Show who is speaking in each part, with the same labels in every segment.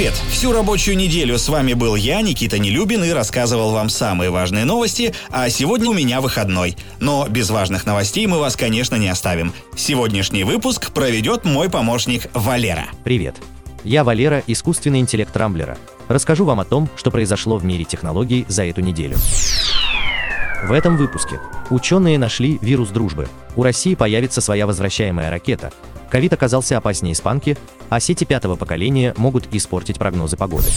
Speaker 1: Привет! Всю рабочую неделю с вами был я, Никита Нелюбин, и рассказывал вам самые важные новости, а сегодня у меня выходной. Но без важных новостей мы вас, конечно, не оставим. Сегодняшний выпуск проведет мой помощник Валера.
Speaker 2: Привет! Я Валера, искусственный интеллект Рамблера. Расскажу вам о том, что произошло в мире технологий за эту неделю. В этом выпуске ученые нашли вирус дружбы. У России появится своя возвращаемая ракета. Ковид оказался опаснее испанки, а сети пятого поколения могут испортить прогнозы погоды.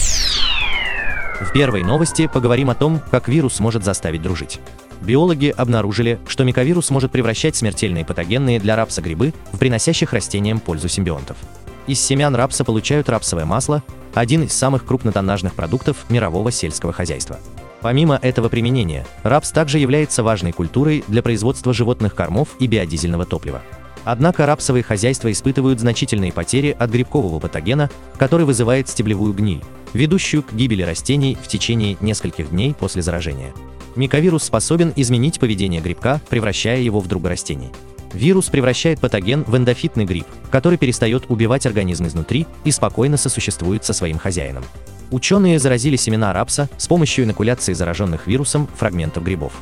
Speaker 2: В первой новости поговорим о том, как вирус может заставить дружить. Биологи обнаружили, что миковирус может превращать смертельные патогенные для рапса грибы в приносящих растениям пользу симбионтов. Из семян рапса получают рапсовое масло, один из самых крупнотоннажных продуктов мирового сельского хозяйства. Помимо этого применения, рапс также является важной культурой для производства животных кормов и биодизельного топлива. Однако рапсовые хозяйства испытывают значительные потери от грибкового патогена, который вызывает стеблевую гниль, ведущую к гибели растений в течение нескольких дней после заражения. Миковирус способен изменить поведение грибка, превращая его в друга растений. Вирус превращает патоген в эндофитный гриб, который перестает убивать организм изнутри и спокойно сосуществует со своим хозяином. Ученые заразили семена рапса с помощью инокуляции зараженных вирусом фрагментов грибов.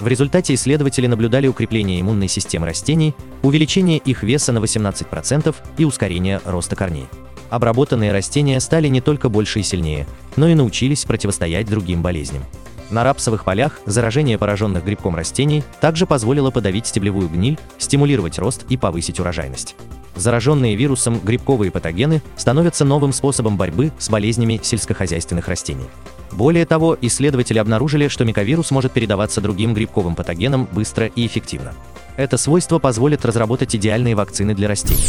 Speaker 2: В результате исследователи наблюдали укрепление иммунной системы растений, увеличение их веса на 18% и ускорение роста корней. Обработанные растения стали не только больше и сильнее, но и научились противостоять другим болезням. На рапсовых полях заражение пораженных грибком растений также позволило подавить стеблевую гниль, стимулировать рост и повысить урожайность. Зараженные вирусом грибковые патогены становятся новым способом борьбы с болезнями сельскохозяйственных растений. Более того, исследователи обнаружили, что миковирус может передаваться другим грибковым патогенам быстро и эффективно. Это свойство позволит разработать идеальные вакцины для растений.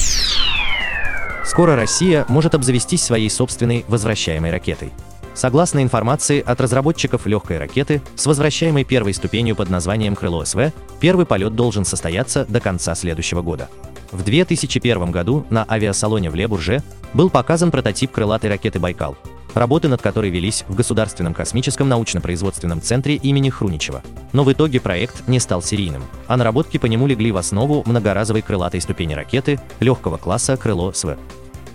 Speaker 2: Скоро Россия может обзавестись своей собственной возвращаемой ракетой. Согласно информации от разработчиков легкой ракеты с возвращаемой первой ступенью под названием «Крыло СВ», первый полет должен состояться до конца следующего года. В 2001 году на авиасалоне в Лебурже был показан прототип крылатой ракеты «Байкал», работы над которой велись в Государственном космическом научно-производственном центре имени Хруничева. Но в итоге проект не стал серийным, а наработки по нему легли в основу многоразовой крылатой ступени ракеты легкого класса «Крыло СВ».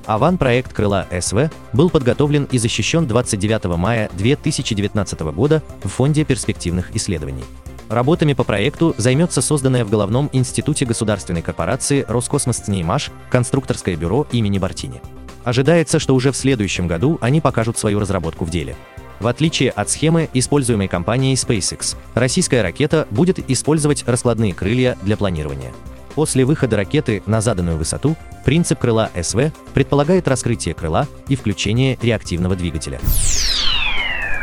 Speaker 2: Аван-проект крыла СВ был подготовлен и защищен 29 мая 2019 года в Фонде перспективных исследований. Работами по проекту займется созданное в Головном институте государственной корпорации Роскосмос ЦНИИМАШ конструкторское бюро имени Бартини. Ожидается, что уже в следующем году они покажут свою разработку в деле. В отличие от схемы, используемой компанией SpaceX, российская ракета будет использовать раскладные крылья для планирования. После выхода ракеты на заданную высоту, принцип крыла СВ предполагает раскрытие крыла и включение реактивного двигателя.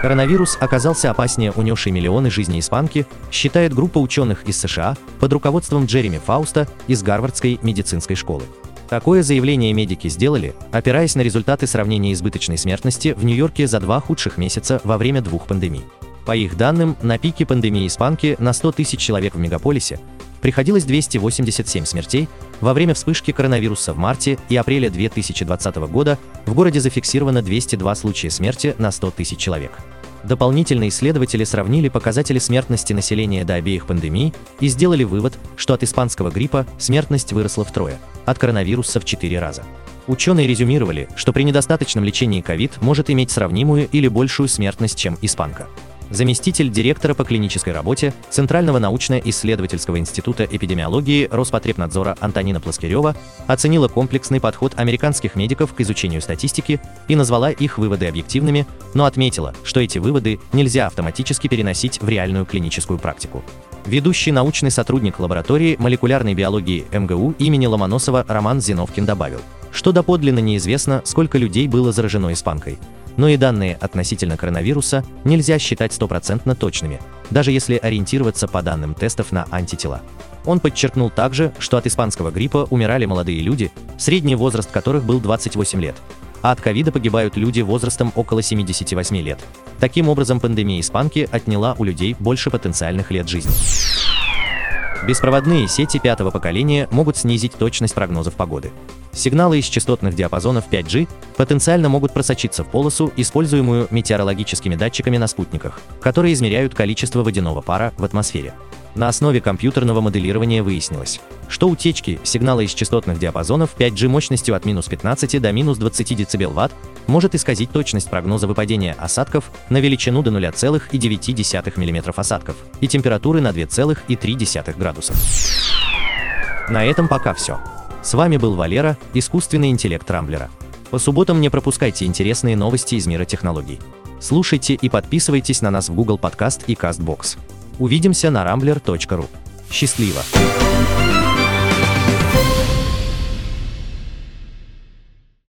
Speaker 2: Коронавирус оказался опаснее унесшей миллионы жизней испанки, считает группа ученых из США под руководством Джереми Фауста из Гарвардской медицинской школы. Такое заявление медики сделали, опираясь на результаты сравнения избыточной смертности в Нью-Йорке за два худших месяца во время двух пандемий. По их данным, на пике пандемии испанки на 100 тысяч человек в мегаполисе приходилось 287 смертей, во время вспышки коронавируса в марте и апреле 2020 года в городе зафиксировано 202 случая смерти на 100 тысяч человек. Дополнительно исследователи сравнили показатели смертности населения до обеих пандемий и сделали вывод, что от испанского гриппа смертность выросла втрое, от коронавируса в 4 раза. Ученые резюмировали, что при недостаточном лечении ковид может иметь сравнимую или большую смертность, чем испанка заместитель директора по клинической работе Центрального научно-исследовательского института эпидемиологии Роспотребнадзора Антонина Плоскирева оценила комплексный подход американских медиков к изучению статистики и назвала их выводы объективными, но отметила, что эти выводы нельзя автоматически переносить в реальную клиническую практику. Ведущий научный сотрудник лаборатории молекулярной биологии МГУ имени Ломоносова Роман Зиновкин добавил, что доподлинно неизвестно, сколько людей было заражено испанкой, но и данные относительно коронавируса нельзя считать стопроцентно точными, даже если ориентироваться по данным тестов на антитела. Он подчеркнул также, что от испанского гриппа умирали молодые люди, средний возраст которых был 28 лет, а от ковида погибают люди возрастом около 78 лет. Таким образом, пандемия испанки отняла у людей больше потенциальных лет жизни. Беспроводные сети пятого поколения могут снизить точность прогнозов погоды. Сигналы из частотных диапазонов 5G потенциально могут просочиться в полосу, используемую метеорологическими датчиками на спутниках, которые измеряют количество водяного пара в атмосфере. На основе компьютерного моделирования выяснилось, что утечки сигнала из частотных диапазонов 5G мощностью от минус 15 до минус 20 дБ Вт может исказить точность прогноза выпадения осадков на величину до 0,9 мм осадков и температуры на 2,3 градусов. На этом пока все. С вами был Валера, искусственный интеллект Рамблера. По субботам не пропускайте интересные новости из мира технологий. Слушайте и подписывайтесь на нас в Google Podcast и CastBox. Увидимся на rambler.ru. Счастливо!